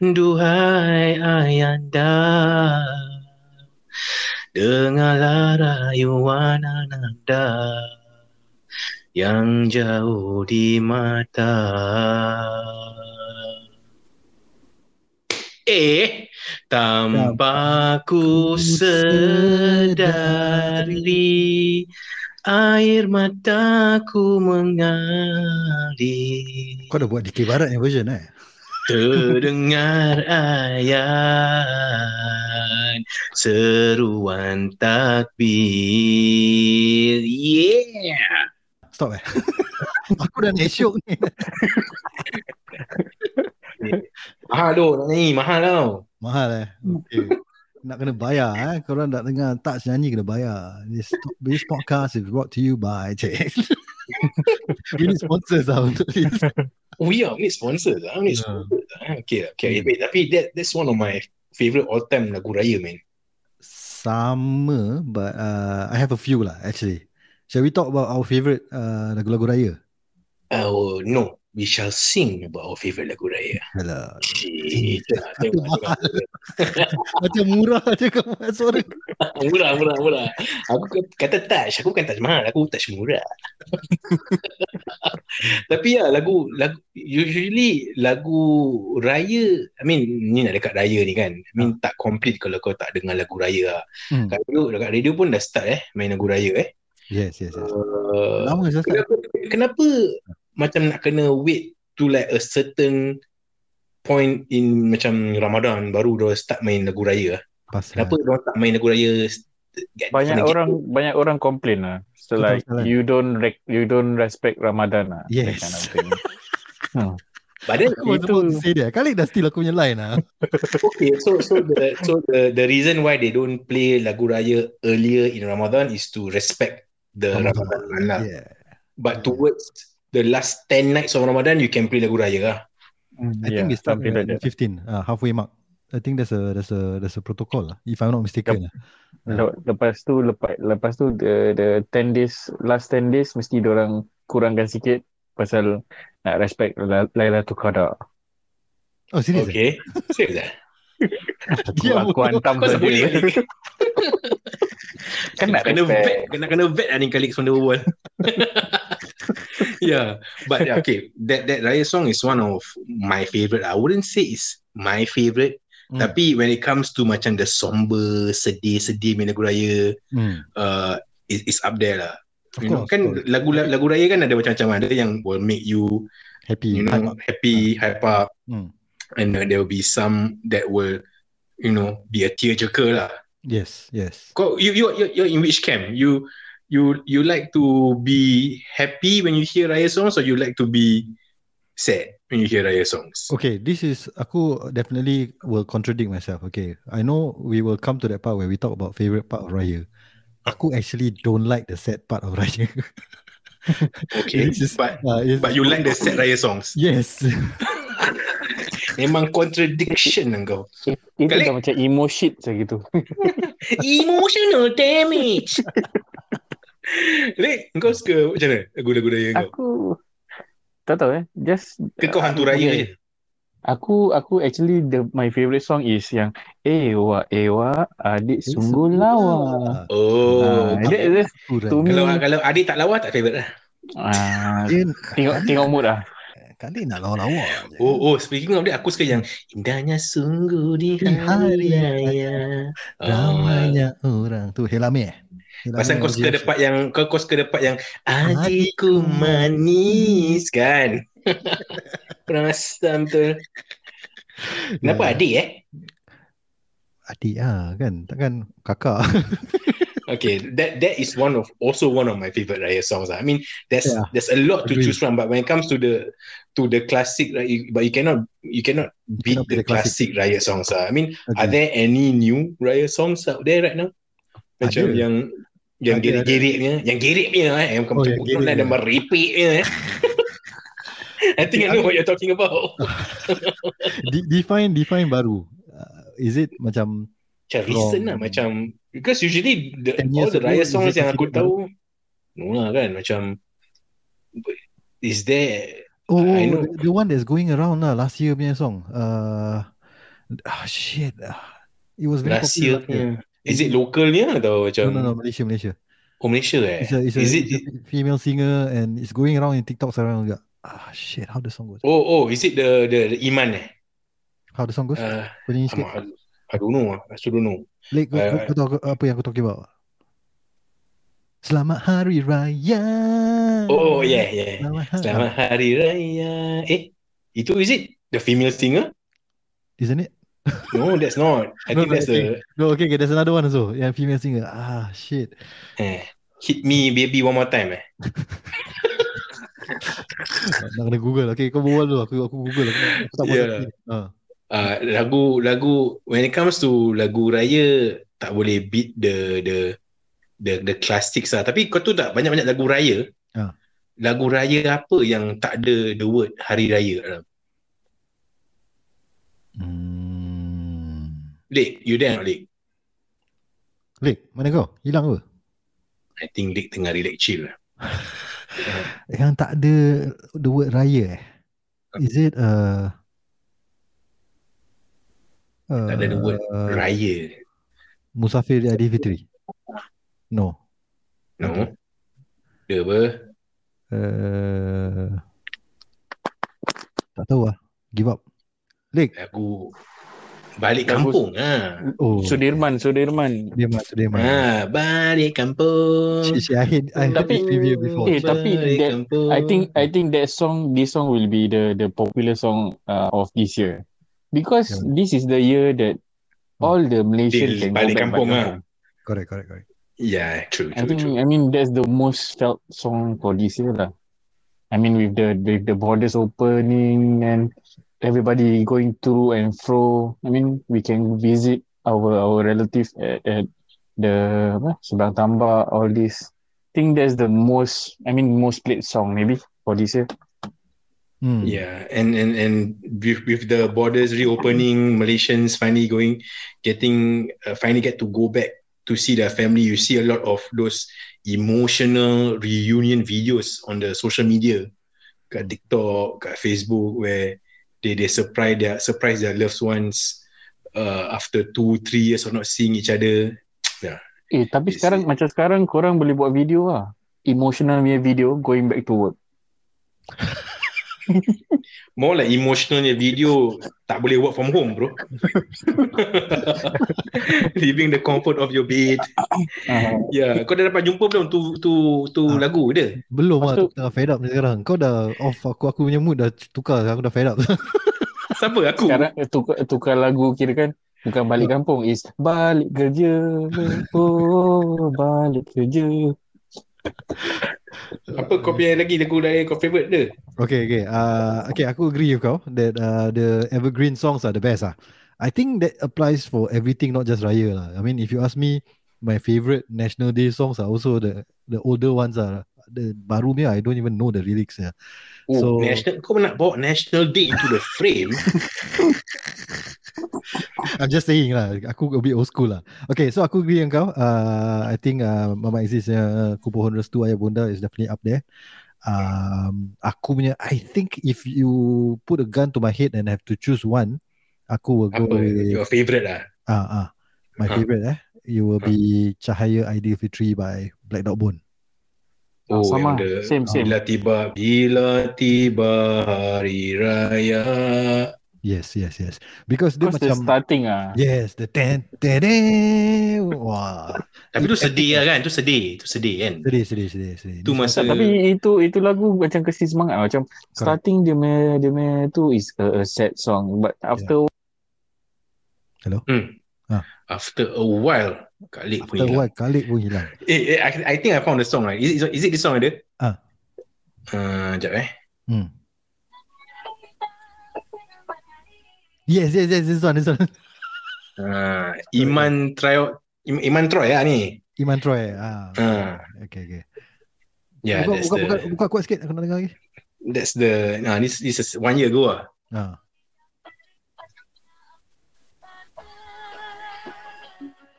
Duhai ayanda Dengarlah rayuan ananda Yang jauh di mata Eh, tanpa ku sedari Air mataku mengalir Kau dah buat DK Barat yang version eh? Terdengar ayat Seruan takbir Yeah Stop eh? Aku dah naik syok ni. Mahal tu nak nyanyi Mahal tau Mahal eh? Okay. Nak kena bayar eh. Korang nak dengar tak nyanyi kena bayar. This, this podcast is brought to you by Cik. We need sponsors lah untuk this. Oh yeah, Ni sponsor lah Ni Yeah. sponsor lah Okay okay Hmm. Wait, Tapi that, that's one of my Favorite all time lagu raya man Sama but uh, I have a few lah actually. Shall we talk about our favourite uh, lagu-lagu raya? Oh no We shall sing about our favorite lagu raya Alah. Cik, Satu tengok, mahal. tengok. Macam murah je kau buat suara. murah murah murah aku k- kata touch aku bukan touch mahal aku touch murah tapi ya lagu lagu usually lagu raya I mean ni nak dekat raya ni kan I mean tak complete kalau kau tak dengar lagu raya lah Hmm. kat radio dekat radio pun dah start eh main lagu raya eh Yes, yes, yes. uh, Lama saya kenapa kenapa macam nak kena wait to like a certain point in macam Ramadan baru dah start main lagu raya lah? Pasal. kenapa dia tak main lagu raya get- banyak orang banyak orang complain lah. So Betul like salah. you don't rec- you don't respect Ramadan lah. Yes. kind of thing. hmm. But then Aku Itu- say dia. Kali dah steal aku punya line lah. okay, so so the so the the reason why they don't play lagu raya earlier in Ramadan is to respect the Ramadan. Ramadan lah. Yeah. But towards the last 10 nights of Ramadan, you can play lagu raya lah. I yeah, think we start something at like that. 15, uh, halfway mark. I think there's a there's a there's a protocol lah, if I'm not mistaken. lah. Le- Lepas tu lepas lepas tu the the 10 days last 10 days mesti orang kurangkan sikit pasal nak respect La- Lailatul Qadar. Oh, serius? eh? Okay. Serius lah. Aku, Dia aku hantam Kau boleh ni. kan nak kena vet, kena kena vet lah ni kali Sonda Berbual. yeah, but yeah, okay, that that raya song is one of my favorite. I wouldn't say it's my favorite, Hmm. tapi when it comes to macam the somber, sedih-sedih main lagu raya, Hmm. uh, is, is up there lah. Of You know, kan course. lagu lagu raya kan ada macam-macam ada yang will make you happy. you hype know up. happy, hype up, Hmm. and uh, there will be some that will you know be a tearjerker lah. Yes, yes. Kau you you you you're in which camp? You you you like to be happy when you hear raya songs, or you like to be sad when you hear raya songs? Okay, this is aku definitely will contradict myself. Okay, I know we will come to that part where we talk about favorite part of Raya. Aku actually don't like the sad part of Raya. Okay, is- but Uh, it's- but you like the sad raya songs. Yes. Memang contradiction lah kau. Itu Kali- dah macam emo shit macam gitu. Emotional damage. Lek, kau suka macam mana lagu-lagu raya kau? Aku tak tahu eh. Just Ke kau hantu raya je? Aku aku actually the my favorite song is yang Ewa Ewa adik sungguh lawa. Oh, Ah, Kurang. to me kalau kalau adik tak lawa tak favorite lah. ah, tengok tengok mood lah. kali nak lawa-lawa. Oh, oh, speaking of that, aku suka yang indahnya sungguh di hari raya. Oh, Ramainya orang. Tu Helame eh? Pasal kau suka dapat yang kau kau suka dapat yang adikku manis kan. Kurang asam betul. Kenapa Ya. adik eh? Adik ah kan Takkan kakak Okay, that that is one of also one of my favorite Raya songs. ah. I mean, there's Yeah, there's a lot to agree. choose from, but when it comes to the to the classic, right, you, but you cannot you cannot beat cannot the the classic. classic Raya songs. ah. I mean, are Agree. there any new Raya songs out there right now? Macam Ada. yang yang Ada, ada. gerik-geriknya, yang geriknya eh, yang Oh, yang bukan ada geriknya. meripiknya eh. I think I know what you're talking about. De- define define baru. Uh, is it macam Macam recent lah From- Macam Because usually the, 10 All the Raya songs Yang aku tahu No lah kan Macam Is there oh I know. the, one that's going around lah last year punya song. Uh, ah shit. Ah, It was very Last popular year punya Is it localnya Atau macam No, no, no, Malaysia, Malaysia. Oh Malaysia eh It's a, it's a, Is it it's a female singer and it's going around in TikTok sekarang juga. Ah shit, how the song goes? Oh oh Is it the The, the Iman eh How the song goes? uh, nyanyi sikit. I, I don't know I still don't know kau, uh, kau, kau tahu apa yang aku talking about? Selamat Hari Raya. Oh yeah yeah Selamat Hari Selamat Hari Raya Eh Itu is it The female singer Isn't it? No that's not I No, think no, that's I the No, okay, okay, there's another one also. Yang female singer. Ah, shit. eh, Hit me baby one more time eh Nak kena Google. Okay, kau berbual dulu. Aku aku Google. Aku, aku tak buat Yeah. lagi. Ah. uh, lagu lagu when it comes to lagu raya tak boleh beat the the the the classics lah. Tapi kau tu tak banyak-banyak lagu raya. Ah. Lagu raya apa yang tak ada the word hari raya dalam? Hmm. Lik, you there not Lik? Lek, mana kau? Hilang apa? I think Lik tengah relax chill. lah. Yang tak ada the word raya eh? Is it uh, uh Tak ada the word Raya. Musafir Aidilfitri? No. No. Okay. Dia apa? Uh, tak tahu lah. Give up. Lek. Lagu Balik kampung ha. Oh, Sudirman, Sudirman. dia mat. Ha, balik kampung. Shit, shit, I hate, I heard Tapi- this review before. Eh, tapi Balik that- kampung. I think I think that song, this song will be the the popular song uh, of this year, because Yeah. this is the year that all the Malaysians Dia can go balik back kampung kampung. Correct, correct, correct. Yeah, true, I true, think true. I mean that's the most felt song for this year lah. I mean with the with the borders opening and everybody going through and fro. I mean we can visit our our relative at, at the apa, Sebang Tambak all this. I think that's the most I mean most played song maybe for this year. Hmm. Yeah, and and and with with the borders reopening, Malaysians finally going, getting uh, finally get to go back to see their family. You see a lot of those emotional reunion videos on the social media, kat TikTok, kat Facebook, where they they surprise their surprise their loved ones uh, after two three years of not seeing each other. Eh tapi Yes, sekarang yes. macam sekarang korang boleh buat video lah. Emotional punya video going back to work. More like emotionalnya video tak boleh work from home, bro. Leaving the comfort of your bed. Uh, Ya, kau dah dapat jumpa belum tu tu tu Ah. lagu dia? Belum lah, tu- aku tengah fed up ni sekarang. Kau dah off aku, aku punya mood dah tukar. Aku dah fed up. Siapa aku? sekarang eh, tukar, tukar lagu kira kan bukan balik kampung is balik kerja. Oh, balik kerja. Apa kau punya lagi lagu lain kau favorite dia? Okay, okay. Uh, okay, aku agree with kau that uh, the evergreen songs are the best ah. I think that applies for everything, not just Raya lah. I mean, if you ask me, my favorite National Day songs are also the the older ones are the baru punya. I don't even know the lyrics ya. Oh, So- National kau nak bawa National Day into the frame. I'm just saying lah. Aku a bit old school lah. Okay, so aku agree dengan kau. Uh, I think uh, Mama Aziz uh, Ku Pohon Restu Ayah Bunda is definitely up there. Um, aku punya, I think if you put a gun to my head and have to choose one, aku will go Apa with your favorite lah? ah ah my Huh? favorite eh. It will be Cahaya Aidilfitri by Black Dog Bone. Oh, Sama. yang the Same, same. Bila tiba bila tiba hari raya. Yes, yes, yes. Because dia Because the macam starting ah. Yes, the ten ten ten. Wah, Tapi tu sedih lah kan? Tu sedih, tu sedih kan? sedih, sedih, sedih, sedih. Tu masa Tapi itu itu lagu macam kasi semangat lah. macam starting dia punya dia punya tu is a, a sad song but after hmm, Ah. After a while, Khalid pun After hilang. while, Khalid pun hilang. Eh, eh, I, I think I found the song right. Is it, is it this song ada? Ah. Uh, sekejap eh. Hmm. Yes, yes, yes, this one, this one. Uh, Iman Troy Im- Iman Troy lah ni. Iman Troy. Ah, Ah. okay, okay. Yeah, buka, that's buka, the buka, buka kuat sikit, aku nak dengar lagi. that's the nah this this is one year ago ah. Ah.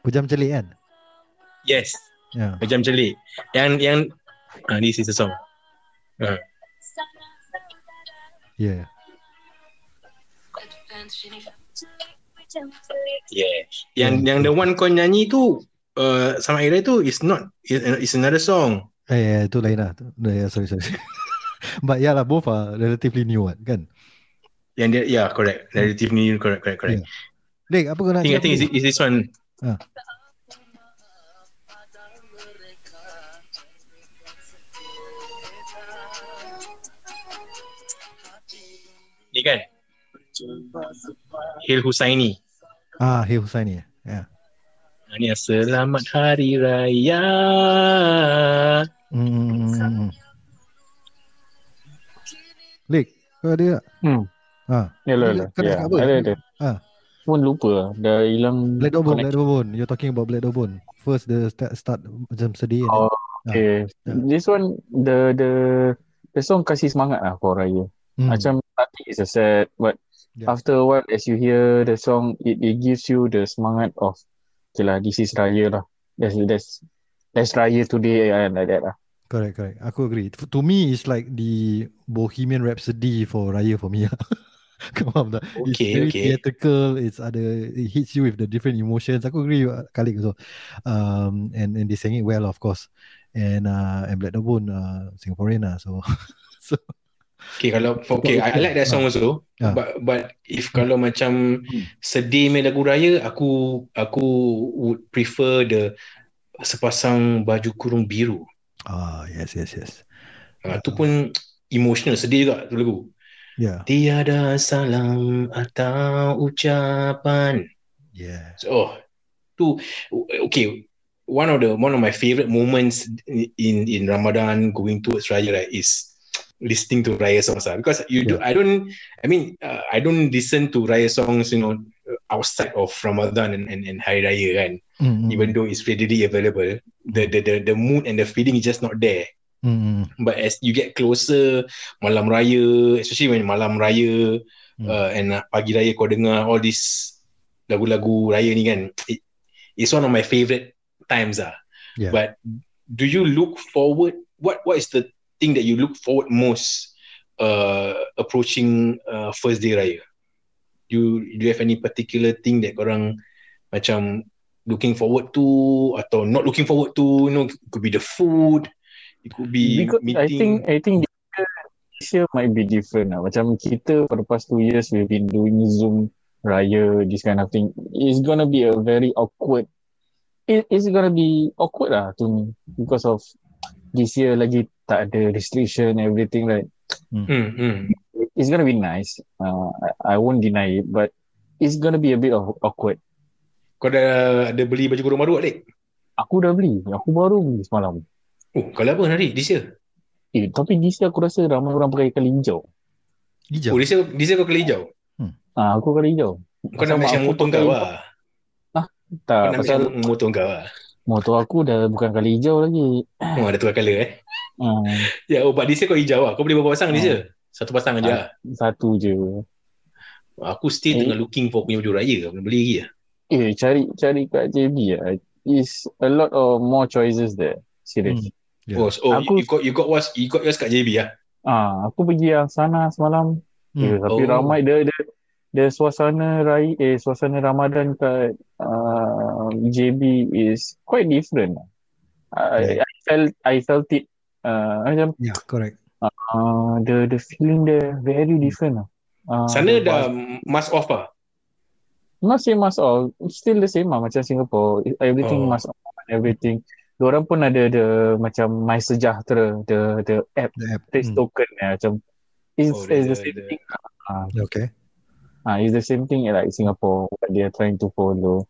Pejam celik kan? Yes. Ya. Macam celik. Yang yang ah this is the song. Yeah. Yeah. Yang Hmm. yang the one kau nyanyi tu uh, sama Ira tu is not is, another song. Eh, yeah, itu lain lah. Tu- Yeah, sorry, sorry. But yeah lah, both are relatively new one, kan? Yang dia yeah correct. Relatively correct correct correct. Dek, apa kau nak I think I think is, is this one. Ah. Ni kan? Hil Husaini. Ah, Hey Husaini. Ya. Ah, Ni selamat hari raya. Hmm. Lek, kau ada tak? Hmm. Ah, Ya lah, Kau lah. nak cakap Ya, apa? ada, ada. Ah. Pun lupa lah. Dah hilang Black Dog Bone, Black Bone. You're talking about Black Dog Bone. First, the start, start macam sedih. Oh, Ah. Okay. Ya. This one, the the the song kasih semangat lah for Raya. Hmm. Macam starting is a sad, but Yeah. after a while as you hear the song, it, it gives you the semangat of, okay lah, this is Raya lah. That's that's that's Raya today and like that lah. Correct, correct. Aku agree. To me, it's like the Bohemian Rhapsody for Raya for me. Come on, the- it's Okay, very okay. theatrical. It's other. It hits you with the different emotions. Aku agree with Khalid also. Um, and and they sang it well, of course. And uh, and Black Dog Bone, uh, Singaporean lah. So, so Okay kalau okay I, I like that song also. Ah. But but if kalau macam sedih main lagu raya aku aku would prefer the sepasang baju kurung biru. ah yes, yes, yes. Ah, tu pun emotional sedih juga tu lagu. Yeah, Tiada salam atau ucapan. yeah. So, oh, tu okay. One of the one of my favorite moments in in Ramadan going towards Raya right is listening to Raya songs lah. because you do I don't I mean uh, I don't listen to Raya songs you know outside of Ramadan and, and, and Hari Raya kan Mm, mm, even though it's readily available the, the the the mood and the feeling is just not there mm, mm, but as you get closer malam raya especially when malam raya Hmm. uh, and uh, pagi raya kau dengar all this lagu-lagu raya ni kan it, it's one of my favorite times ah Yeah. but do you look forward what what is the thing that you look forward most uh, approaching uh, first day raya you do you have any particular thing that korang macam looking forward to atau not looking forward to you know could be the food it could be Because meeting I think I think this year, this year might be different lah. Macam kita for the past two years we've been doing Zoom Raya, this kind of thing. It's gonna be a very awkward. It, it's gonna be awkward lah to me because of this year lagi tak ada restriction everything like hmm, hmm. it's gonna be nice. Uh, I, I won't deny it, but it's gonna be a bit of awkward. Kau dah ada beli baju kurung baru tak, Dik? Aku dah beli, aku baru beli semalam. Oh, kalau apa hari this year? Eh, tapi this year aku rasa ramai orang pakai kali hijau. Hijau. Oh, this year, this year kau keli hijau? Ah, aku kali hijau. Kau nak macam motor kau lah. Kau Tak, nak pasal macam motor kau lah. motor aku dah bukan kali hijau lagi. Oh, ada tukar colour eh. Ah, Ya, oh, but this year kau hijau lah. Kau beli berapa pasang this Ah. year? Satu pasang aja lah. satu je. Aku still Eh. tengah looking for punya baju raya. Belum beli lagi lah. Eh, cari cari kat JB lah. Is a lot of more choices there. Serious. Hmm. Yeah. Oh, so, oh Aku- you, got you got was you got yours kat JB lah. Ah, aku pergi yang sana semalam. Hmm. Ya, tapi Oh. ramai dia dia dia suasana raya eh suasana Ramadan kat uh, JB is quite different. I, I felt I felt it uh, macam Yeah, correct. uh, the the feeling there very different lah. Uh, Sana dah mask off. Not same as all. Still the same lah macam Singapore. Everything Oh. must on everything. Diorang pun ada the macam My Sejahtera, the the app, The app. Hmm. token ya, macam it's, Oh, it's the- same the- thing. Ah, Okay. ah, it's the same thing like Singapore what they are trying to follow.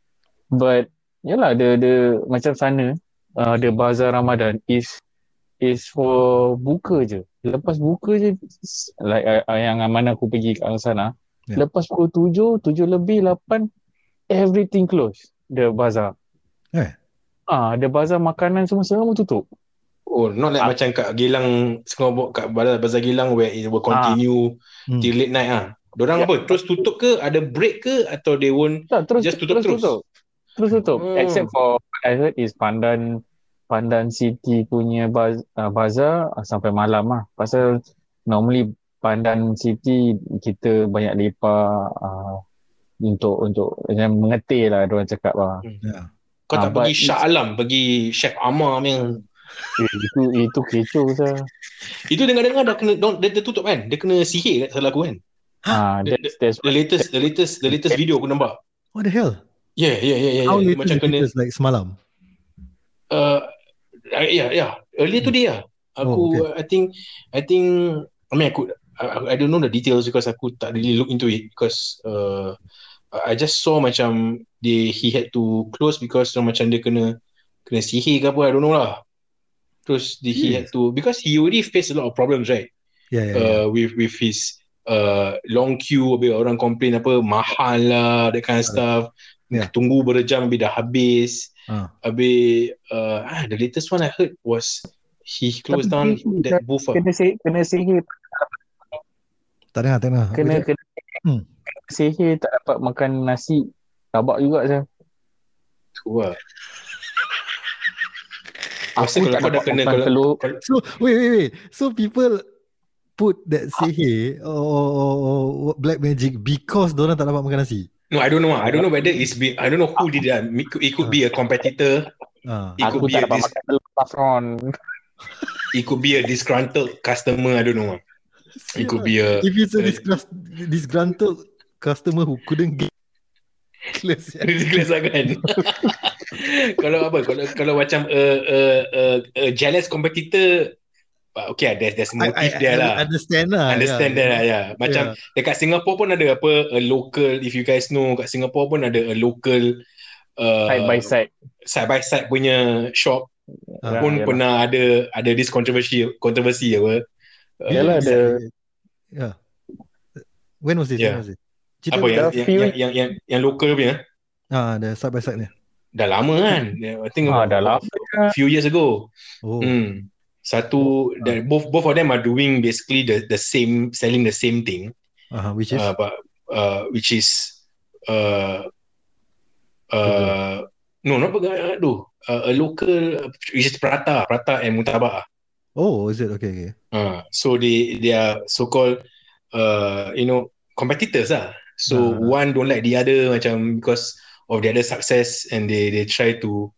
but yalah the the macam sana uh, the bazar Ramadan is is for buka je. Lepas buka je like uh, yang mana aku pergi kat sana. Yeah. Lepas pukul tujuh, tujuh lebih, lapan, everything close. The bazar. Eh. Ah, the bazar makanan semua semua tutup. Oh, not like Ah. macam kat Gilang, Singapore, kat Bazar, Bazar Gilang where it will continue Hmm. till late night ah. Diorang Ya. apa? Terus tutup ke? Ada break ke? Atau they won't? Tak, terus Just tutup terus? tutup. Terus tutup. Hmm. Except for what I heard is Pandan Pandan City punya baz, uh, bazar uh, sampai malam lah. Pasal normally Pandan City kita banyak lepak uh, untuk untuk macam mengetih lah orang cakap lah. Yeah. Kau Ah, tak but pergi Shah Alam, pergi Chef Amar punya. Eh, itu itu kecoh sah. Itu dengar-dengar dah kena, dia, dia tutup kan? Dia kena sihir kat salah aku kan? Ah, The- that's that's The latest, the latest, the latest video aku nampak. What the hell? Yeah, yeah, yeah, yeah. How yeah. Macam kena, like semalam? uh, yeah, yeah. Earlier today lah. Aku, Oh, I think, I think, I mean, aku, I, I don't know the details because aku tak really look into it because uh, I just saw macam they, he had to close because macam dia kena kena sihir ke apa, I don't know lah. Terus dia, he had to, because he already faced a lot of problems, right? Yeah, yeah, yeah. uh, with with his uh, long queue habis orang complain apa mahal lah that kind of stuff Yeah. tunggu berjam habis dah habis Ah. habis uh, ah, the latest one I heard was he closed down Tapi- that booth kena sihir, kena sihir, Tak dengar, tak dengar. kena dia? kena Hmm. Sihir tak dapat makan nasi. Tabak juga sah. tu lah Rasa kalau kau dah kena makan kalau, telur. kalau, So wait, wait, wait. So people put that sihir or, or, or, or black magic because orang tak dapat makan nasi. no I don't know ah. I don't know whether it's be, I don't know who did that it could, it could be a competitor Ah. it could Aku be tak a dapat dis, makan telur saffron. it could be a disgruntled customer I don't know ah. it could be a If it's a uh, disgust, disgruntled customer who couldn't get lah kan kalau apa kalau kalau macam a a a, a jealous competitor uh, okay lah, there's there's I, I, motive I lah understand lah. understand yeah. that lah ya macam dekat Singapore pun ada apa a local if you guys know kat Singapore pun ada a local uh, Side by side. side by side punya shop Ah, pun yalah. pernah ada ada this controversy kontroversi apa Uh, Yalah, ada- Yeah. When was this? Yeah. When was it? Cerita apa yang dah yang, few- yang yang yang yang local punya Ah, the side by side ni. dah lama kan I think Ah, dah lama. few years ago Oh. Hmm. Satu that both both of them are doing basically the the same selling the same thing Uh, which is uh, but uh, which is uh, uh, no not uh, aduh, uh, a local which is prata prata and mutabak oh, is it okay? Okay. uh, so they they are so called uh, you know competitors lah so Ah. one don't like the other macam because of the other success and they they try to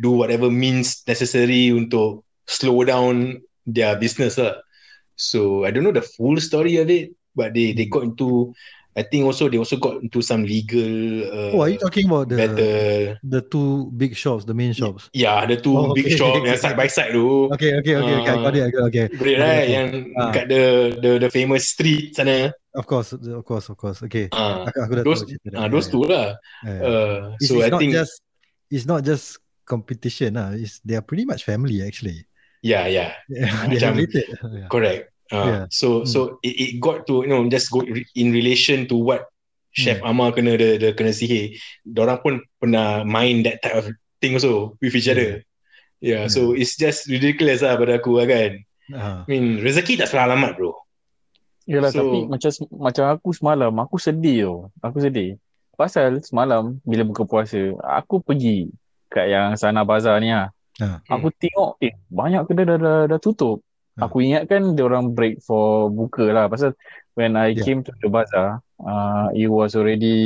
do whatever means necessary untuk slow down their business lah. So I don't know the full story of it, but they they got into I think also they also got into some legal uh, Oh, are you talking about the battle. the two big shops, the main shops? Yeah, the two Oh, big okay, shop okay, yang side by side tu. Okay, okay, okay, okay. I got it. I got it. Okay. Great right Okay. yang Ah. kat the the the famous street sana. Of course, of course, of course. Okay. Ah, Aku, aku dah those tahu ah those Yeah, two lah. yeah, yeah. Uh, It's, so it's I not think just it's not just competition. lah. It's they are pretty much family actually. yeah yeah Yeah, Macam- related. Yeah. Correct. Uh, Yeah. So Hmm. so it, it got to you know just go in relation to what Chef Hmm. Amar kena the, the kena sihir. Diorang pun pernah main that type of thing also with each other. Yeah. So it's just ridiculous lah pada aku lah kan. Ah. I mean rezeki tak salah alamat bro. Yalah So- tapi macam macam aku semalam aku sedih tau. Aku sedih. Pasal semalam bila buka puasa aku pergi kat yang sana bazar ni lah. Ah. Aku tengok eh banyak kedai dah dah, dah tutup. Ah. Aku ingatkan dia orang break for buka lah pasal when I Yeah. came to the bazaar uh, it was already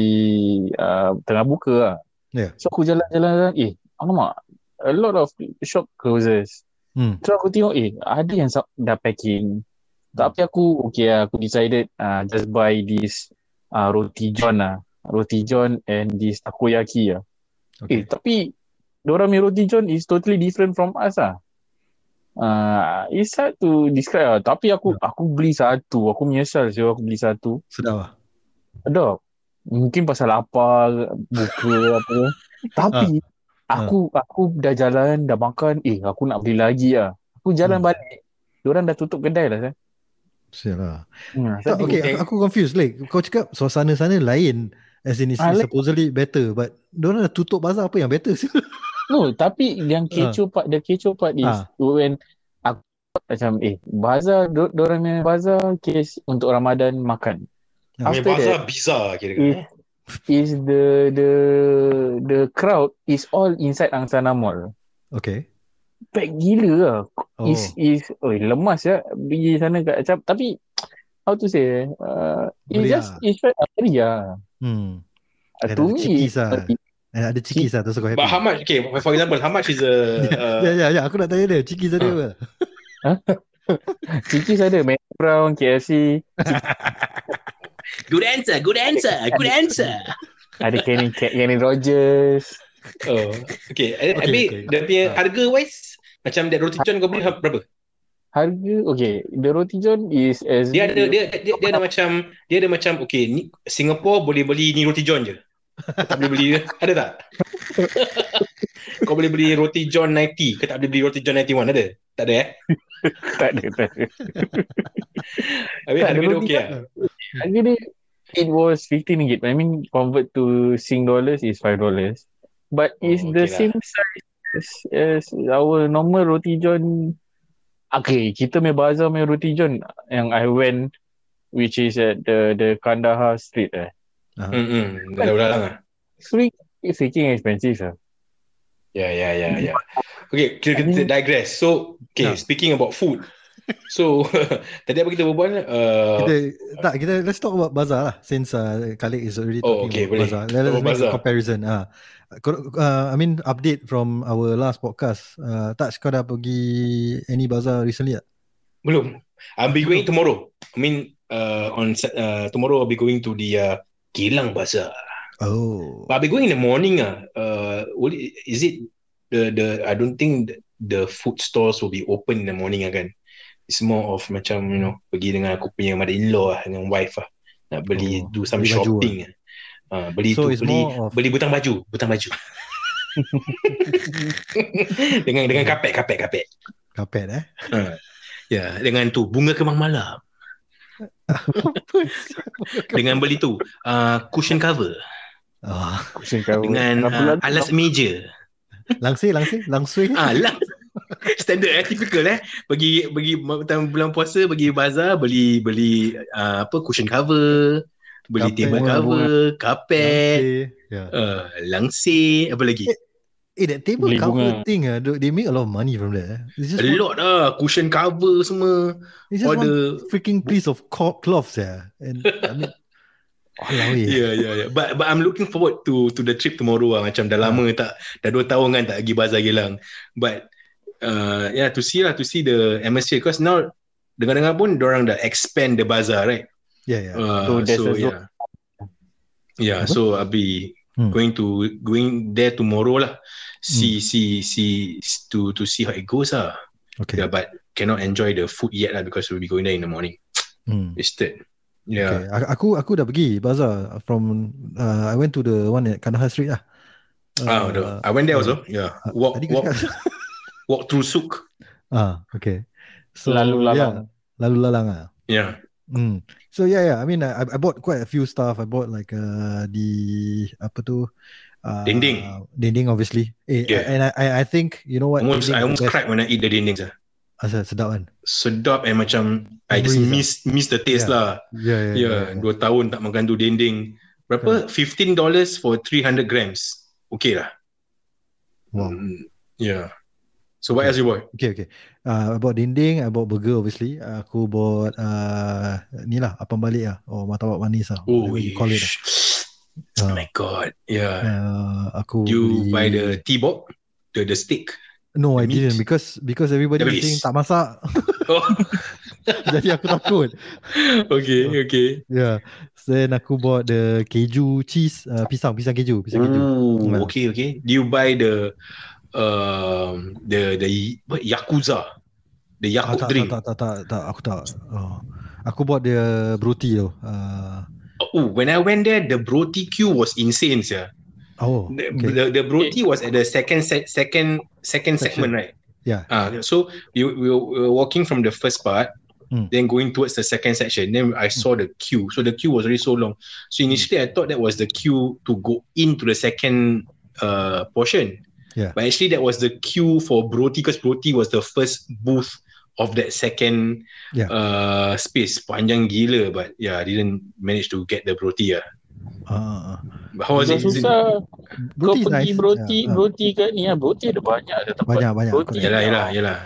uh, tengah buka lah. Yeah. So aku jalan-jalan eh alamak a lot of shop closes. Hmm. Terus aku tengok eh ada yang dah packing. Tapi aku okay lah, aku decided uh, just buy this uh, roti john lah. Roti john and this takoyaki lah. Okay. Eh tapi Diorang punya roti john is totally different from us lah. Uh, it's hard to describe lah. Tapi aku aku beli satu. Aku menyesal sih aku beli satu. Sedap lah. Ada. Mungkin pasal lapar, buka apa. Tapi aku aku dah jalan, dah makan, eh aku nak beli lagi lah. Aku jalan Hmm. balik. Diorang dah tutup kedai lah. Saya. Sial lah. Hmm, Tak, okay, aku, aku confused. Like, kau cakap suasana sana lain. As in, it's Ah, like- supposedly better. But, diorang dah tutup bazar apa yang better? No, tapi yang kecoh part, the kecoh part is Ah. when aku macam eh bazar do, dorang punya bazar case untuk Ramadan makan. Ah. Punya After bazar that, bizar kira is, is the the the crowd is all inside Angsana Mall. okay. Pack gila lah. Oh. Is is oi lemas ya pergi sana kat macam tapi how to say uh, it's just it's very meriah. Hmm. Uh, Ada to me cikis lah. uh, Eh, ada cikis lah. Terus aku happy. But how much? Okay, for example, how much is a uh, Ya, ya, ya. Aku nak tanya dia. Cikis ada apa? cikis ada Mac Brown, KFC, good answer, good answer, good answer. ada Kenny Kenny Rogers. Oh, okay. Okay, Habis okay. dia punya Ah. harga wise macam that roti john kau beli berapa? Harga okay, the roti john is as Dia ada dia dia, dia ada macam dia ada macam okay ni Singapore boleh beli ni roti john je. Tak boleh beli ada tak? kau boleh beli roti john 90 ke tak boleh beli roti john 91 ada? Tak ada eh? tak ada tak ada. Habis harga dia dia okay lah. Harga dia it was 15 ringgit. I mean convert to Sing dollars is 5 dollars. But Oh, it's the okay lah. same size as our normal roti john. Okay, kita punya bazar punya roti john yang I went which is at the the Kandahar Street eh. Hmm hmm. Dah ulang lah. It's freaking expensive ah. Ya ya ya ya. Okay, kita, kita digress. So, okay, Ya. speaking about food. So, tadi apa kita berbual? Uh, Kita, tak, kita let's talk about bazaar lah. Since uh, Khalid is already Oh, talking okay, about boleh. bazaar. Let us About make bazaar. a comparison. Ah, Kau- uh, I mean, update from our last podcast. Uh, Touch, kau dah pergi any bazaar recently tak? Belum. I'll be going tomorrow. I mean, uh, on uh, tomorrow I'll be going to the uh, Geylang Bazaar. Oh. But I'll be going in the morning. Ah, uh, will it, is it the the? I don't think the, the food stores will be open in the morning again. It's more of macam you know pergi dengan aku punya mother-in-law lah, dengan wife lah. Nak beli Oh, do some beli baju shopping. Ah. Uh, beli So tu beli of- beli butang baju, butang baju. dengan dengan kapet kapet kapet. Kapet eh? Uh, ya, dengan tu bunga kemang malam. dengan beli tu uh, cushion cover Ah, Cushion cover. dengan uh, alas meja. langsir, langsir, langsui. Ah, lah. Standard eh, typical eh. Pergi pergi time bulan puasa pergi bazar beli beli uh, apa cushion cover, beli Kapet. table Bunga, cover, kapet, Langsir. Yeah. uh, langsir, apa lagi? Eh, that table Beli cover bunga. thing, uh, they make a lot of money from that. Eh? It's just A one, lot lah, cushion cover semua. it's just All one the freaking piece of cloth, yeah. And I mean, Alah weh. Yeah, yeah, yeah. But but I'm looking forward to to the trip tomorrow lah. Macam dah lama tak, dah dua tahun kan tak pergi bazar Gelang. But uh, yeah, to see lah, to see the atmosphere. Because now dengar-dengar pun orang dah expand the bazaar, right? Yeah, yeah. Uh, So there's so a zone. yeah. Yeah, Apa? so I'll be Hmm. going to going there tomorrow lah. See Hmm. see see to to see how it goes lah. Okay. Yeah, but cannot enjoy the food yet lah because we'll be going there in the morning. Hmm. Wasted. Yeah. Okay. Aku aku dah pergi bazar from uh, I went to the one at Kandahar Street lah. Ah, the, I went there yeah. also. Yeah. uh, Walk kau walk walk through souk. ah, okay. So Lalu lalang. Yeah, lalu lalang ah. Yeah. Hmm. So yeah, yeah. I mean, I, I bought quite a few stuff. I bought like uh the apa tu? Uh, Dinding. Dinding, obviously. Eh, Yeah. And I, I, I think you know what? Almost Dinding I almost cried when I eat the dindings ah. Asal sedap kan? Sedap and macam I just Memories miss miss the taste Yeah. lah. Yeah, yeah. Yeah, dua tahun tak makan tu dinding. Berapa? $15 for 300 grams. Okay lah. Wow. Mm, yeah. So what else you bought? Okay, okay. Uh, I bought dinding, I bought burger obviously. Aku bought uh, ni lah, apam balik lah. Or martabak manis lah. Oh, you call it. lah. oh Uh, my god. Yeah. uh, aku you beli... buy the T-box? The the steak? No, I the meat? didn't because because everybody was saying tak masak. Oh, Jadi aku takut. okay, okay. Yeah. Then aku bought the keju cheese, uh, pisang, pisang keju, pisang keju. Yeah. okay, okay. Do you buy the um the the what yakuza? The Ah, Yakult tak, drink. tak, tak, tak, tak, tak, aku tak. Oh. Aku bought the broti tu. Uh, Oh, when I went there, the broti queue was insane, yeah. Oh, The, okay. the, the broti was at the second se- second second Section. segment, right? Yeah. Uh, so we, we, were, we were walking from the first part, Mm. then going towards the second section. Then I saw the queue. So the queue was already so long. So initially I thought that was the queue to go into the second uh, portion. Yeah. But actually that was the queue for Broti because Broti was the first booth of that second Yeah. uh, space. Panjang gila, but yeah, I didn't manage to get the Broti. Yeah. Ah, ah. But how was it? Is Susah. Kau Broti is pergi nice. broti, Yeah, ah. broti kat ni lah. Broti ada banyak ada tempat. Banyak, banyak, Broti. correct. Yalah, yalah, yalah.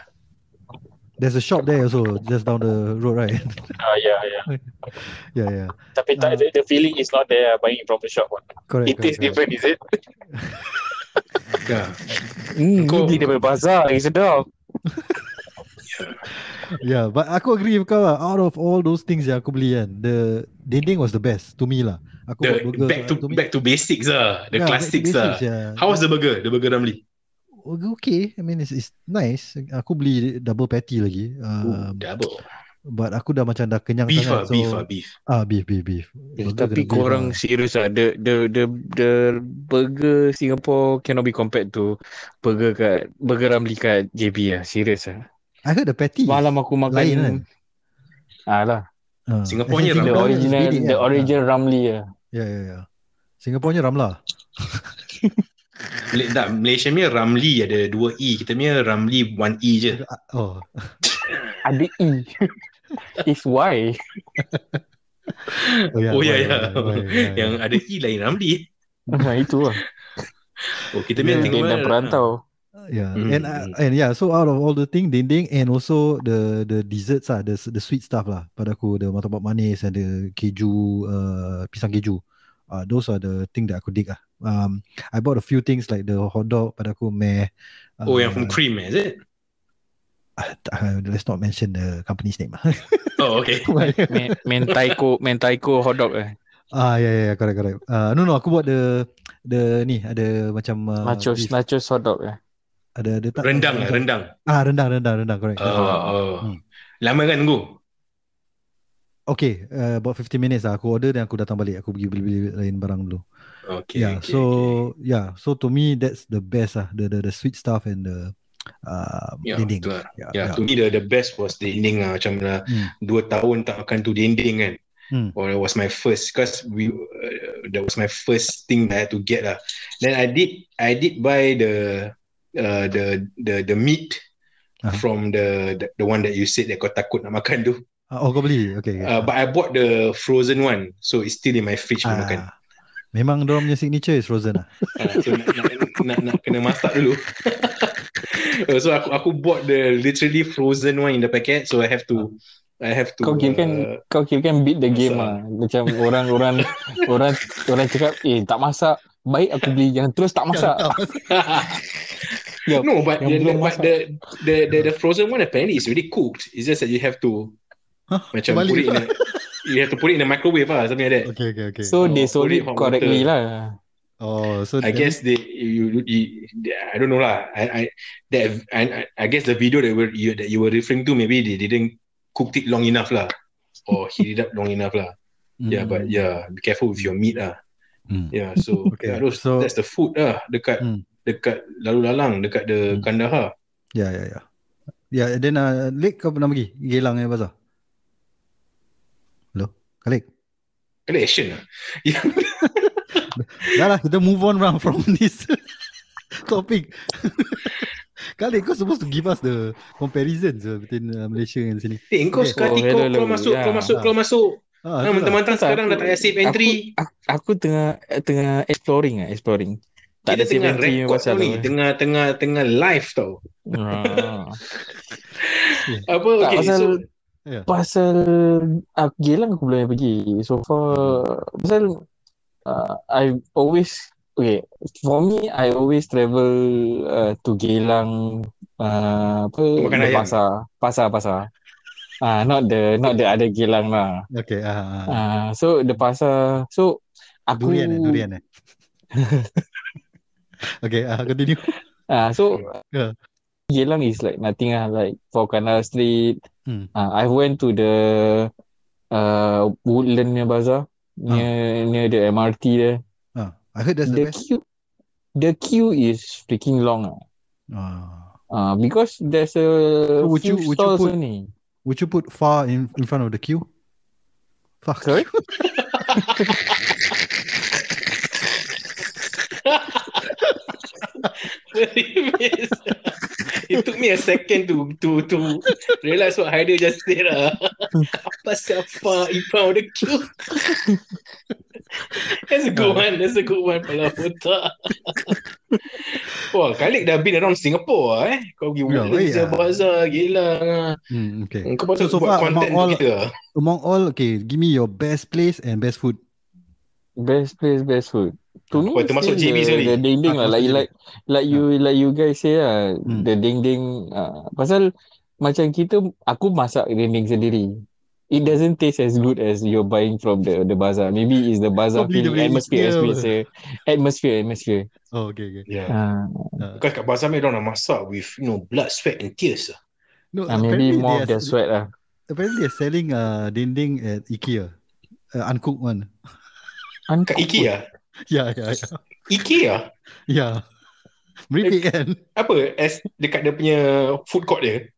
There's a shop there also, just down the road, right? Ah, ya, ya. yeah, yeah. Tapi Ah. tak, the, the feeling is not there buying from the shop. Correct. It tastes correct, different, is it? Yeah. Hmm, Kau- kau beli daripada bazar lagi sedap. Yeah, but aku agree with kau lah. Out of all those things yang aku beli kan, the dinding was the best to me lah. Aku The burger back to me, back to basics lah. The yeah, to classics lah. yeah. How was the burger? The burger Ramli? Okay, I mean it's, it's nice. Aku beli double patty lagi. Um, double. But aku dah macam dah kenyang Beef sangat. ah, beef ah, beef. Ah, beef, beef, beef. Eh, Burger tapi beef korang lah. serius lah. The, the, the, the burger Singapore cannot be compared to burger kat, burger Ramli kat JB lah. Serius lah. I heard the patty. Malam aku makan. lain kan? Ah lah. Ah, Singaporenya as in The Ramla. Is original, the kan? original Ramli lah. Ya, ya, ya. Singaporenya Ramla. Mal- tak, Malaysia punya Ramli ada dua E. Kita punya Ramli one E je. Oh, Ada E. Is Y. oh ya. oh ya why, ya. why, why, why, Yang ada E lain Ramli. Nah, itu lah. Oh kita Yeah. tengok Dia dah perantau. Yeah, Mm, and uh, and yeah, so out of all the thing, dinding and also the the desserts ah, the the sweet stuff lah. Pada aku the martabak manis and the keju, uh, pisang keju. Uh, those are the thing that aku dig ah. Um, I bought a few things like the hot dog. Pada aku meh. Oh yang from Uh, cream eh, is it? Uh, let's not mention the company's name. Oh okay. Men- Mentaiko, mentaiko hotdog eh. ah, yeah, yeah, yeah, correct, correct. Uh, no, no, aku buat the the ni ada macam uh, Nachos, beef. nachos hotdog eh. ada ada tak Rendang macam- rendang. Ah, rendang, rendang, rendang, correct. Oh, oh. Hmm. Lama kan tunggu? Okay, uh, about 15 minutes lah. Aku order dan aku datang balik. Aku pergi beli-beli lain barang dulu. Okay. yeah, okay, so okay. yeah, so to me that's the best ah, the the, the sweet stuff and the uh, Ya, dinding. betul lah. Yeah, Ya, yeah. to me the, the best was dinding lah. Macam lah, Hmm. dua tahun tak makan tu dinding kan. Hmm. Or it was my first, because we, uh, that was my first thing that I had to get lah. Then I did, I did buy the, uh, the, the, the meat Uh-huh. from the, the, the one that you said that kau takut nak makan tu. Ah, oh kau beli? Okay. Uh, but I bought the frozen one, so it's still in my fridge nak makan. ah, memang dorang punya signature is frozen ah. Uh, so nak, nak, nak, nak kena masak dulu. Uh, so aku aku bought the literally frozen one in the packet, so I have to I have to. Kau kira kan uh, kau kira kan beat the game masak. lah. Macam orang-orang orang orang cakap eh tak masak, baik aku beli yang terus tak masak. No, but the, but masak. the, the the the frozen one apparently is already cooked. It's just that you have to Huh? macam put it in a, you have to put it in the microwave lah, something like that. Okay, okay, okay. So they Oh, sold put it correctly water. lah. Oh, so I that guess they you, you, I don't know lah. I I that I, I- guess the video that were you that you were referring to maybe they didn't cook it long enough lah, or heat it up long enough lah. means- Yeah, but yeah, be careful with your meat lah. Hmm. Yeah, so Okay, yeah, those, so- that's the food lah dekat Hmm. dekat lalu lalang dekat the Hmm. Kandahar. Ya, ya, ya. Ya, and then uh, Lik kau pernah pergi Gelang ya bazar? Hello? Kalik? Kali action lah. Yeah. Dah lah, kita move on from, from this topic. Kalik, kau supposed to give us the comparisons uh, between uh, Malaysia and sini. Eh, kau Okay. sekali Oh, kau, hello, kau hello. masuk, kau Yeah. masuk, Ah. kau masuk. Ah, Ah, tu lah. mentang-mentang sekarang dah tak payah save entry. Aku, aku, aku tengah tengah exploring ah, exploring. Tak Kita ada tengah entry record pasal ni, tengah tengah tengah live tau. Ah. Apa Tak, okay, pasal so Ya. pasal aku Gelang aku belum pergi. So far pasal uh, I always okay for me I always travel uh, to Gelang uh, apa Makan ayam. pasar pasar pasar. Ah not the not the other Gelang lah. Okay, ah, ah. Ah so the pasar so aku Durian eh, durian eh. okay, ah, continue. Ah so Yeah. Geylang is like nothing ah like for Canal Street. Hmm. Ah I went to the uh Woodland punya bazaar near near the MRT there. Ah, I heard that's the, The best. queue the queue is freaking long. ah. Ah. Uh, because there's a So would few you- would you stalls put- only. Would you put far in, in front of the queue? Fuck. Sorry? it took me a second to to to realize what Haider just said lah. Apa siapa in front of the queue? That's a good one. That's a good one. Pala otak. Wah, Khalid dah been around Singapore lah eh. Kau pergi Woodlands ya. yeah, Bazaar, gila. Hmm, okay. Kau patut So, so buat far, content among all- kita. lah. Among all, okay, give me your best place and best food. Best place, best food. To me, Oh, termasuk JB the, sekali? the ding-ding Ah, lah. Like, like, like you, like you guys say lah. Hmm. The ding-ding. Uh, pasal macam kita, aku masak ding-ding sendiri. It doesn't taste as good as you're buying from the the bazaar. Maybe it's the bazaar Probably the feeling, atmosphere, atmosphere. atmosphere, atmosphere, atmosphere. Oh, okay, okay. Yeah. Uh, Uh, Because kat Bazaar ni orang nak masak with you know blood, sweat and tears. no, uh, maybe more of their sweat lah. Apparently they're selling uh, dinding at IKEA. Uh, uncooked one. Kat IKEA. Yeah, yeah, yeah. IKEA? Yeah. Merepek kan? Apa? As dekat dia punya food court dia?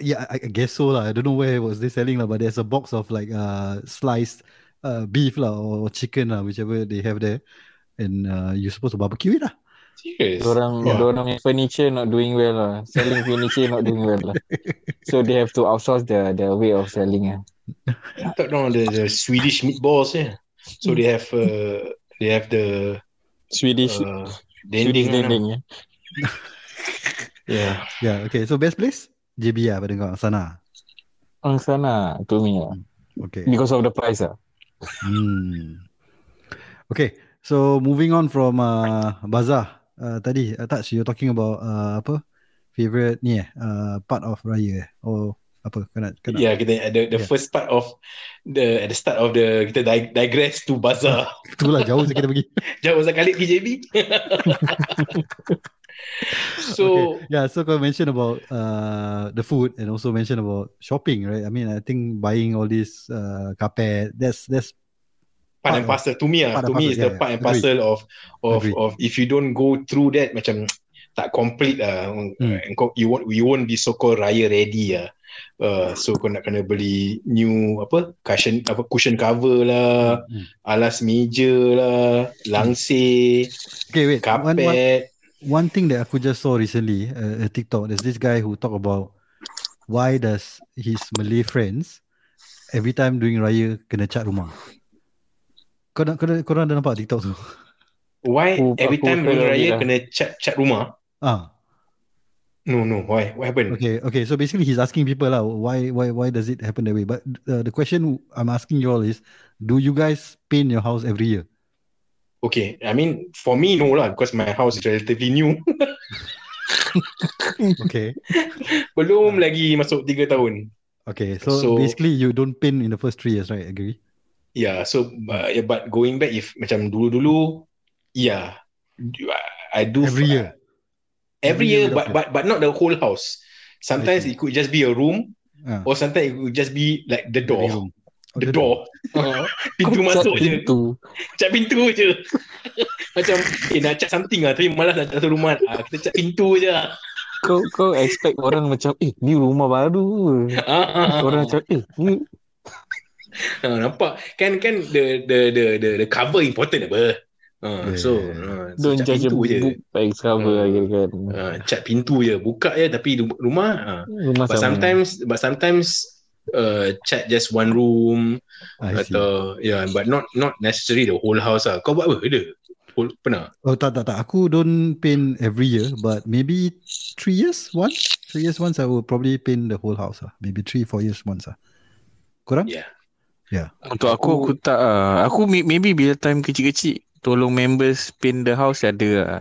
Yeah, I, I guess so lah. I don't know where was they selling lah, but there's a box of like uh sliced uh beef lah or chicken lah, whichever they have there, and uh you're supposed to barbecue it lah. Serious? Orang, Wah. orang furniture not doing well lah. Selling furniture not doing well lah. So they have to outsource their their way of selling ah. I thought no, the, the Swedish meatballs yeah. So they have uh, they have the Swedish, uh, Swedish dending. lah. dending ya. Yeah. Yeah, okay. So best place? JB lah pada kau sana. Ang sana to me lah. Okay. Because of the price ah. Hmm. Okay. So moving on from uh, bazaar. Uh, tadi uh, Touch you're talking about uh, apa? Favorite ni eh? Uh, part of raya eh? Or apa? Kau nak, kau nak Yeah, kita the, the Yeah. first part of the at the start of the kita dig- digress to bazaar. Itulah jauh kita pergi. Jauh sekali PJB. so okay. yeah, so kau mention about uh, the food and also mention about shopping, right? I mean, I think buying all this uh, carpet, that's that's part and parcel to me ah to me is the yeah, part yeah. and parcel of of Agreed. of if you don't go through that macam tak complete lah Hmm. kau you won't you won't be so called raya ready lah uh, so kau nak kena beli new apa cushion apa cushion cover lah Hmm. alas meja lah langsir okay. Wait, one, one, carpet one thing that aku just saw recently, uh, a TikTok. There's this guy who talk about why does his Malay friends every time during raya kena cat rumah. Kau nak kau, kau orang dah nampak TikTok tu? why Aku- every time during raya lah. kena cat cat rumah Ah, no no why what happened okay, okay. So basically, he's asking people lah, why, why, why does it happen that way? But uh, the question I'm asking you all is, do you guys paint your house every year? okay I mean for me no lah because my house is relatively new Okay, belum lagi masuk 3 tahun okay. So, So- basically, you don't paint in the first three years, right? Agree? Yeah, so uh, yeah, but going back if macam dulu-dulu, yeah, I do Every year. Every Every year, year but but but not the whole house. Sometimes it could just be a room, Ah, or sometimes it could just be like the door, room. Oh, the door, Uh, pintu Kau cat masuk je, pintu. cat pintu je. macam eh nak cat something lah, tapi malas nak cat satu rumah, ah, kita cat pintu je. Ah, Kau kau expect orang macam eh ni rumah baru. ah, ah. Orang macam eh ni Ah, nampak kan kan the the the the, the cover important apa. Ah, Yeah, so, yeah, yeah. ah, so don't cat judge a pintu je. book by its cover hmm. kan. Uh, cat pintu je buka je tapi ru- rumah uh. Rumah but sama. sometimes but sometimes uh, cat just one room I see. atau yeah but not not necessarily the whole house lah kau buat apa ada whole, pernah Oh tak tak tak. Aku don't paint every year, but maybe three years once. Three years once I will probably paint the whole house. Ah, maybe three four years once. Ah, korang? yeah Untuk aku, aku tak ah. Aku may- maybe bila time kecil-kecil tolong members paint the house ada lah.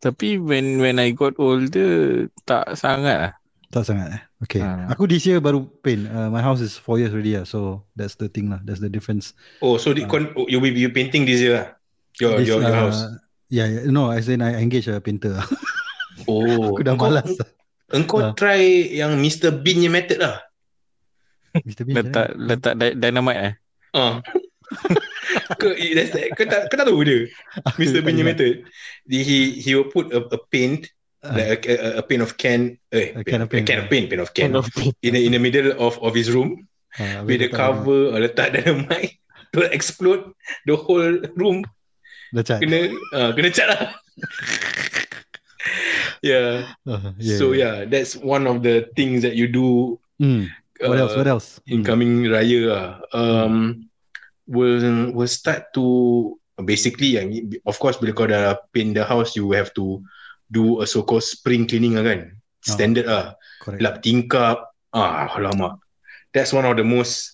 Tapi when when I got older tak sangat lah. Tak sangat. Eh? Okay. Ah. Aku this year baru paint. Uh, my house is four years already. Ah, so that's the thing lah. That's the difference. oh so the, con- oh, you will be painting this year lah your This, your, your uh, house Yeah, yeah. No, as in I engage a painter. oh aku dah engkau, malas. engkau Ah. try yang Mr Bean punya method lah Mr. Bean. Letak letak dy- dynamite eh. Ah. Ke, that's that. Kau tak, kau tak tahu dia? Mr. Bean punya method. He, he, will put a, a paint, Ah, like a, a, a paint of can, eh, A can of paint, a can of paint, paint of can, of in the, in the middle of, of his room, ah, with the cover, or letak dynamite, to explode the whole room. Dah cat. Kena, uh, kena cat lah. yeah. Ah, So yeah, that's one of the things that you do Hmm. What else? uh, What else? Hmm. incoming raya lah. Um, will will start to basically I mean, of course bila kau dah paint the house you have to do a so called spring cleaning lah kan. Standard lah. Correct. Lap tingkap. Ah, alamak. That's one of the most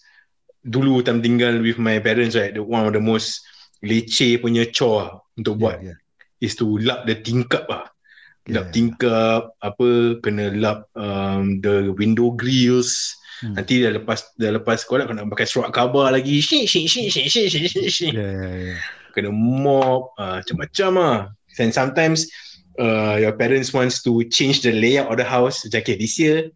dulu time tinggal with my parents right, the one of the most leceh punya chore lah untuk buat Yeah, yeah. is to lap the tingkap. Yeah. Lap tingkap, apa, kena lap um, the window grills. Hmm. Nanti dah lepas dah lepas sekolah kau nak pakai surat khabar lagi. Shik, shik, shik, shik, shik, shik, shik, shik. Yeah, yeah, yeah. Kena mop, uh, macam-macam lah. And sometimes uh, your parents wants to change the layout of the house. Macam, okay, this year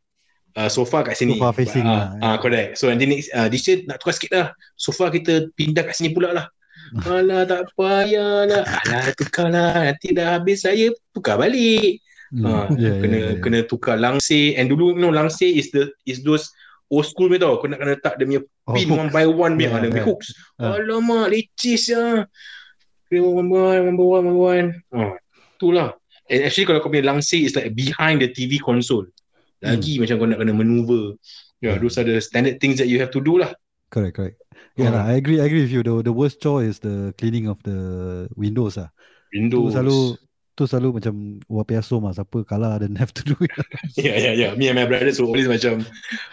uh, sofa kat sini. Sofa facing Ah, lah. ah, correct. So nanti next, uh, this year nak tukar sikit lah. Sofa kita pindah kat sini pula lah. Alah tak payah lah. Alah tukar lah. Nanti dah habis saya tukar balik. Hmm. Ah, Yeah, kena yeah, yeah. kena tukar langsir and dulu you know langsir is the is those old school punya tau kau nak kena letak dia punya Oh, pin one by one punya Yeah, yeah, dia punya yeah. hooks Ah. alamak leceh ya kena one by one one by one one by one ah itulah and actually kalau kau punya langsir is like behind the TV console lagi macam kau nak kena maneuver yeah, Hmm. Yeah. those are the standard things that you have to do lah Correct, correct. Yeah, Ah. lah. I agree. I agree with you. The the worst chore is the cleaning of the windows ah. Tu Windows selalu tu selalu macam wapiaso mah siapa kalah then have to do it. yeah yeah yeah me and my brothers will always macam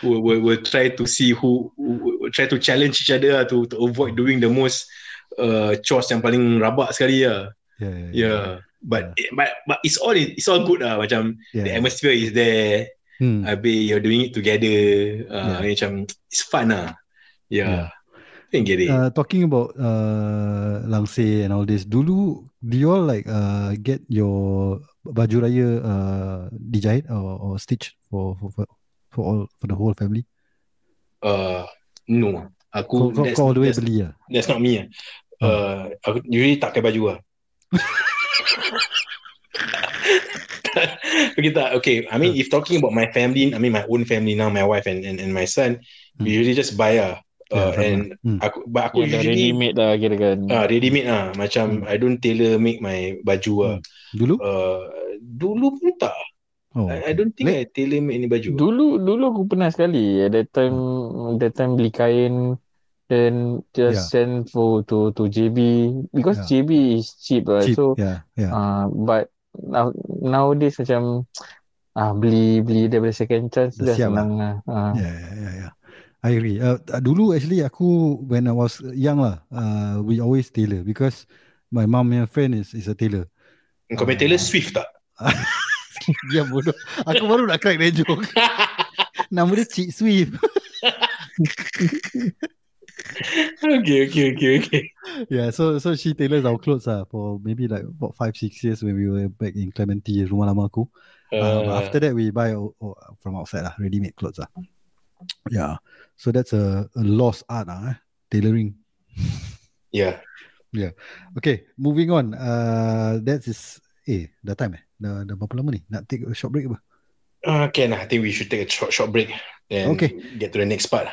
will, will, will try to see who, will try to challenge each other lah to to avoid doing the most uh, chores yang paling rabak sekali lah. Yeah, yeah. yeah but but but it's all it's all good lah. Macam yeah. the atmosphere is there. Hmm. habis you're doing it together. Uh, macam it's fun lah. Yeah, I can get it Uh, talking about uh, langsir and all this, dulu do you all like uh, get your baju raya uh, dijahit or, or stitched for for for for all for the whole family? uh, no aku kau, kau all the way beli lah. that's not me lah uh, aku usually tak pakai baju lah okay, tak, okay. I mean, if talking about my family, I mean my own family now, my wife and and, and my son, we Hmm. usually just buy ah. Uh, Yeah, from, and Hmm. aku, but aku Yang dah usually ready made lah kira kan. ah ready made lah. Macam Hmm. I don't tailor make my baju ah. Dulu? Uh, dulu pun tak. Oh, I, I don't think I tailor make any baju. Dulu dulu aku pernah sekali at that time that time beli kain then just send for to to JB because Yeah. JB is cheap lah cheap. so yeah, yeah. uh, but now, nowadays macam ah beli beli daripada second chance Dah dah siap senang lah. Ah. Yeah, yeah, yeah, yeah. I agree. Uh, dulu actually aku when I was young lah, uh, we always tailor because my mom and friend is is a tailor. Kau main Taylor Swift tak? Dia bodoh. Aku baru nak crack that joke. Nama dia Cik Swift. okay, okay, okay, okay. Yeah, so so she tailors our clothes ah for maybe like about five six years when we were back in Clementi rumah lama aku. Uh, Uh, after that we buy o- o- from outside lah, ready made clothes ah. Yeah, so that's a, a lost art ah, eh? tailoring. yeah. Yeah. Okay, moving on. Uh, that is eh dah time eh. Dah, dah berapa lama ni? Nak take a short break apa? Uh, can I think we should take a short short break and Okay. get to the next part.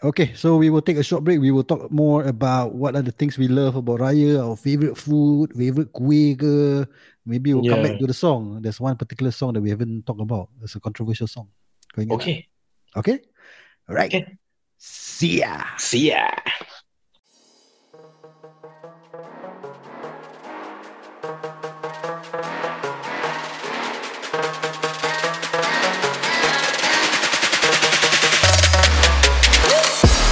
Okay, so we will take a short break. We will talk more about what are the things we love about Raya, our favorite food, favorite kuih ke. Maybe we'll come back to the song. There's one particular song that we haven't talked about. It's a controversial song. Tak? Okay. Okay? Alright. Okay. See ya. See ya.